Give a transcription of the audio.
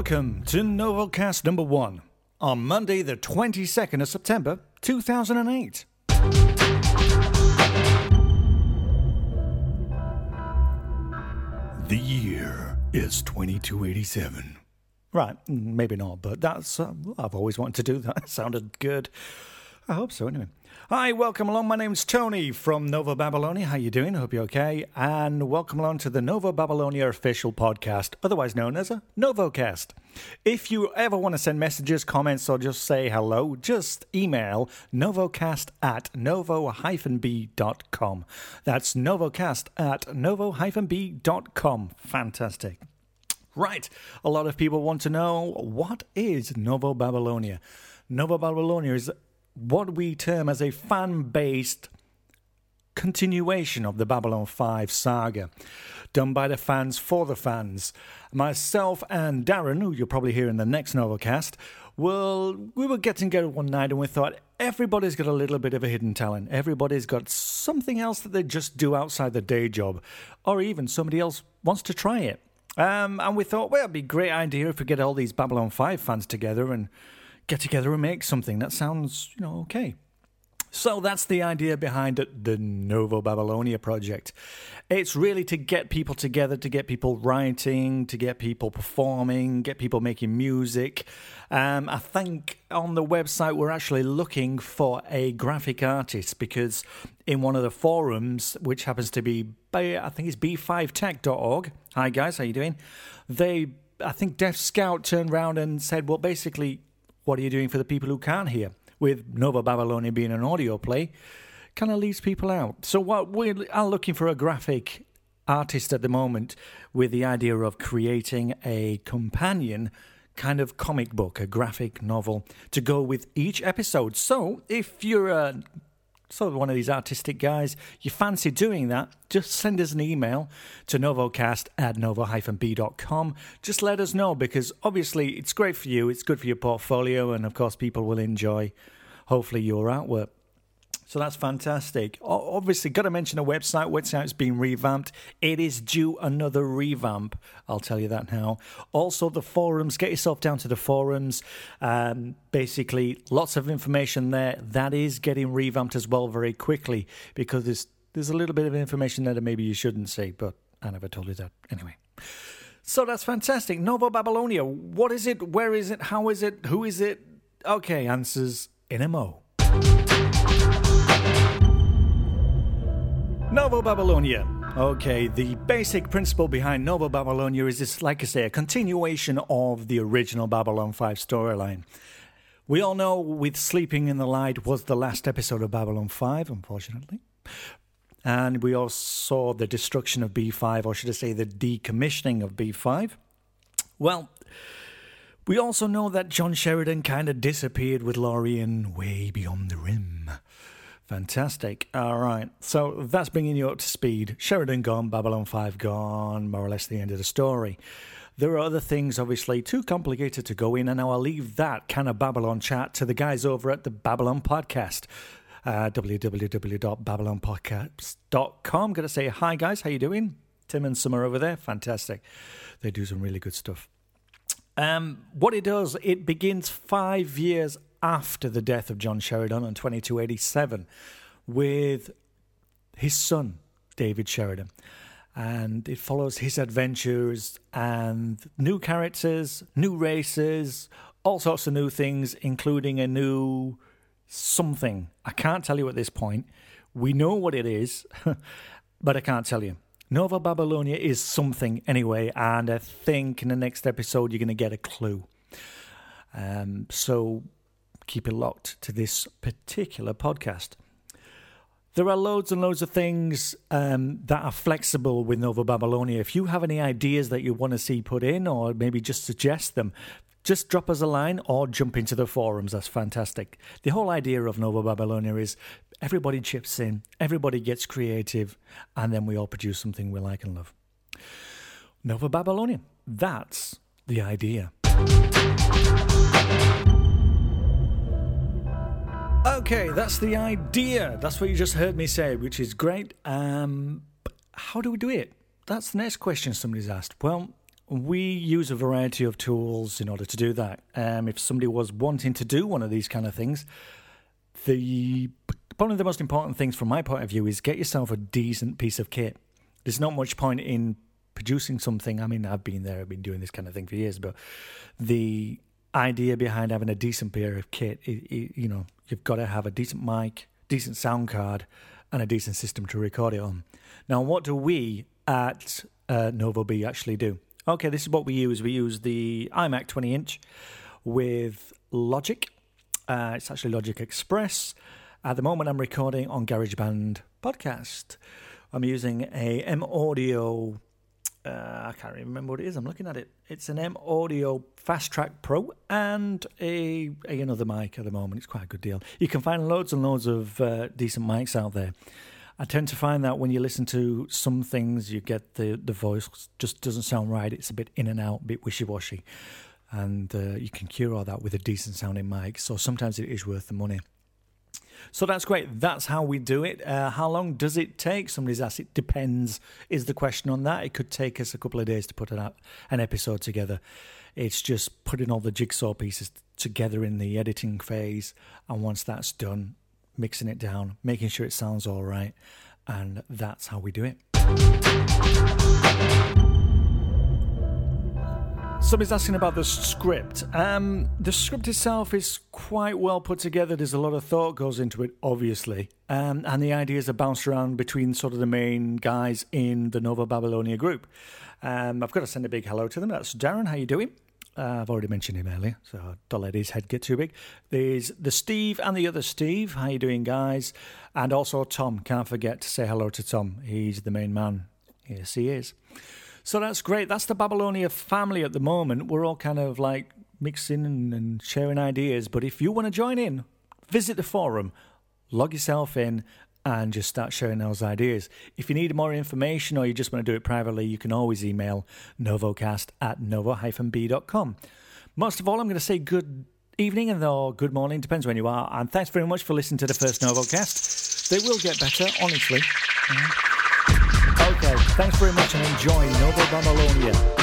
Welcome to Novocast number one on Monday, the 22nd of September, 2008. The year is 2287. Right, maybe not, but that's. Uh, I've always wanted to do that. It sounded good. I hope so, anyway. Hi, welcome along. My name's Tony from Nova Babylonia. How you doing? Hope you're okay. And welcome along to the Nova Babylonia official podcast, otherwise known as a Novocast. If you ever want to send messages, comments, or just say hello, just email novocast at novo-b.com. That's novocast at novo-b.com. Fantastic. Right. A lot of people want to know what is Novo Babylonia? Nova Babylonia is what we term as a fan based continuation of the Babylon 5 saga, done by the fans for the fans. Myself and Darren, who you'll probably hear in the next Novocast, well, we were getting together one night and we thought everybody's got a little bit of a hidden talent. Everybody's got something else that they just do outside the day job, or even somebody else wants to try it. Um, and we thought, well, it'd be a great idea if we get all these Babylon 5 fans together and get together and make something that sounds, you know, okay. So that's the idea behind the Novo Babylonia project. It's really to get people together, to get people writing, to get people performing, get people making music. Um, I think on the website we're actually looking for a graphic artist because in one of the forums, which happens to be, I think it's b5tech.org. Hi guys, how you doing? They, I think Deaf Scout turned around and said, well, basically what are you doing for the people who can't hear? With Nova Babylonia being an audio play, kind of leaves people out. So what we are looking for a graphic artist at the moment with the idea of creating a companion kind of comic book, a graphic novel to go with each episode. So if you're a sort of one of these artistic guys, you fancy doing that, just send us an email to novocast at novo-b.com. Just let us know because obviously it's great for you, it's good for your portfolio, and of course people will enjoy, hopefully, your artwork. So that's fantastic. Obviously, got to mention a website. Website's been revamped. It is due another revamp. I'll tell you that now. Also, the forums. Get yourself down to the forums. Um, basically, lots of information there. That is getting revamped as well very quickly because there's there's a little bit of information there that maybe you shouldn't see, but I never told you that anyway. So that's fantastic. Novo Babylonia. What is it? Where is it? How is it? Who is it? Okay, answers in a mo. Novo Babylonia. Okay, the basic principle behind Novo Babylonia is this, like I say, a continuation of the original Babylon 5 storyline. We all know with Sleeping in the Light was the last episode of Babylon 5, unfortunately. And we all saw the destruction of B5, or should I say, the decommissioning of B5. Well, we also know that John Sheridan kind of disappeared with Lorien way beyond the rim. Fantastic. All right. So that's bringing you up to speed. Sheridan gone, Babylon 5 gone, more or less the end of the story. There are other things, obviously, too complicated to go in, and I'll leave that kind of Babylon chat to the guys over at the Babylon Podcast. Uh, www.babylonpodcast.com. Gonna say hi, guys. How you doing? Tim and Summer over there. Fantastic. They do some really good stuff. Um, what it does, it begins five years after the death of John Sheridan in 2287 with his son, David Sheridan. And it follows his adventures and new characters, new races, all sorts of new things, including a new something. I can't tell you at this point. We know what it is, but I can't tell you. Nova Babylonia is something anyway, and I think in the next episode you're going to get a clue. Um, so keep it locked to this particular podcast. There are loads and loads of things um, that are flexible with Nova Babylonia. If you have any ideas that you want to see put in, or maybe just suggest them, just drop us a line or jump into the forums. That's fantastic. The whole idea of Nova Babylonia is everybody chips in, everybody gets creative, and then we all produce something we like and love. Nova Babylonia. That's the idea. Okay, that's the idea. That's what you just heard me say, which is great. Um, how do we do it? That's the next question somebody's asked. Well, we use a variety of tools in order to do that. Um, if somebody was wanting to do one of these kind of things, the one of the most important things from my point of view is get yourself a decent piece of kit. There's not much point in producing something. I mean, I've been there, I've been doing this kind of thing for years, but the idea behind having a decent pair of kit, it, it, you know, you've got to have a decent mic, decent sound card, and a decent system to record it on. Now, what do we at uh, Novo B actually do? Okay, this is what we use. We use the iMac 20 inch with Logic. Uh, it's actually Logic Express. At the moment, I'm recording on GarageBand Podcast. I'm using a M Audio. Uh, I can't even remember what it is. I'm looking at it. It's an M Audio Fast Track Pro and a, a another mic at the moment. It's quite a good deal. You can find loads and loads of uh, decent mics out there. I tend to find that when you listen to some things, you get the, the voice just doesn't sound right. It's a bit in and out, a bit wishy washy. And uh, you can cure all that with a decent sounding mic. So sometimes it is worth the money. So that's great. That's how we do it. Uh, how long does it take? Somebody's asked. It depends. Is the question on that? It could take us a couple of days to put an, an episode together. It's just putting all the jigsaw pieces together in the editing phase, and once that's done, mixing it down, making sure it sounds all right, and that's how we do it. Somebody's asking about the script. Um, the script itself is quite well put together. There's a lot of thought goes into it, obviously, um, and the ideas are bounced around between sort of the main guys in the Nova Babylonia group. Um, I've got to send a big hello to them. That's Darren. How you doing? Uh, I've already mentioned him earlier, so don't let his head get too big. There's the Steve and the other Steve. How you doing, guys? And also Tom. Can't forget to say hello to Tom. He's the main man. Yes, he is. So that's great. That's the Babylonia family at the moment. We're all kind of like mixing and, and sharing ideas. But if you want to join in, visit the forum, log yourself in, and just start sharing those ideas. If you need more information or you just want to do it privately, you can always email novocast at novo-b.com. Most of all, I'm going to say good evening and or good morning, depends when you are. And thanks very much for listening to the first NovoCast. They will get better, honestly. Okay, thanks very much and enjoy Novo Babylonia.